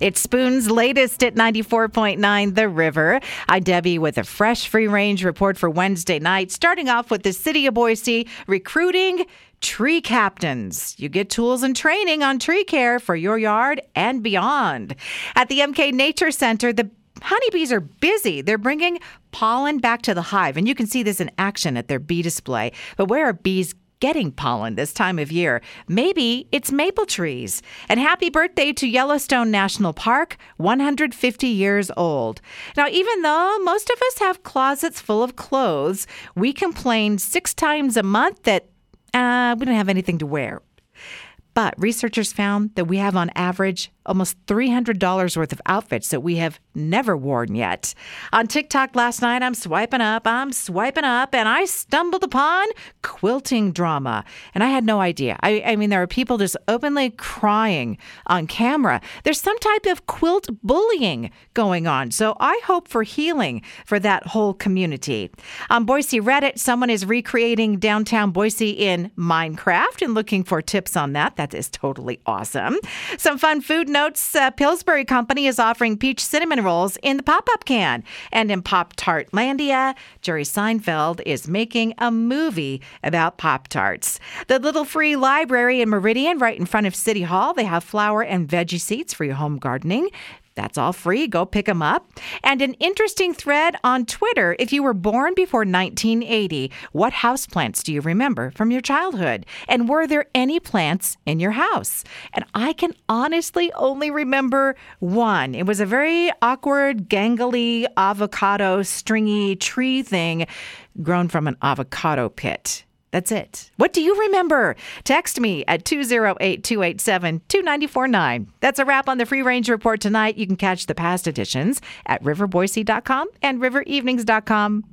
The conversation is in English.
It's Spoon's latest at 94.9 The River. I'm Debbie with a fresh free range report for Wednesday night, starting off with the City of Boise recruiting tree captains. You get tools and training on tree care for your yard and beyond. At the MK Nature Center, the honeybees are busy. They're bringing pollen back to the hive, and you can see this in action at their bee display. But where are bees getting pollen this time of year. Maybe it's maple trees. And happy birthday to Yellowstone National Park, 150 years old. Now, even though most of us have closets full of clothes, we complain six times a month that uh, we don't have anything to wear. But researchers found that we have on average almost $300 worth of outfits that we have never worn yet. On TikTok last night, I'm swiping up, I'm swiping up, and I stumbled upon quilting drama. And I had no idea. I, I mean, there are people just openly crying on camera. There's some type of quilt bullying going on. So I hope for healing for that whole community. On Boise Reddit, someone is recreating downtown Boise in Minecraft and looking for tips on that. That is totally awesome. Some fun food notes uh, Pillsbury Company is offering peach cinnamon rolls in the pop up can. And in Pop Tart Landia, Jerry Seinfeld is making a movie about Pop Tarts. The Little Free Library in Meridian, right in front of City Hall, they have flower and veggie seeds for your home gardening. That's all free. Go pick them up. And an interesting thread on Twitter. If you were born before 1980, what houseplants do you remember from your childhood? And were there any plants in your house? And I can honestly only remember one. It was a very awkward, gangly, avocado, stringy tree thing grown from an avocado pit. That's it. What do you remember? Text me at 208 287 2949. That's a wrap on the Free Range Report tonight. You can catch the past editions at riverboise.com and riverevenings.com.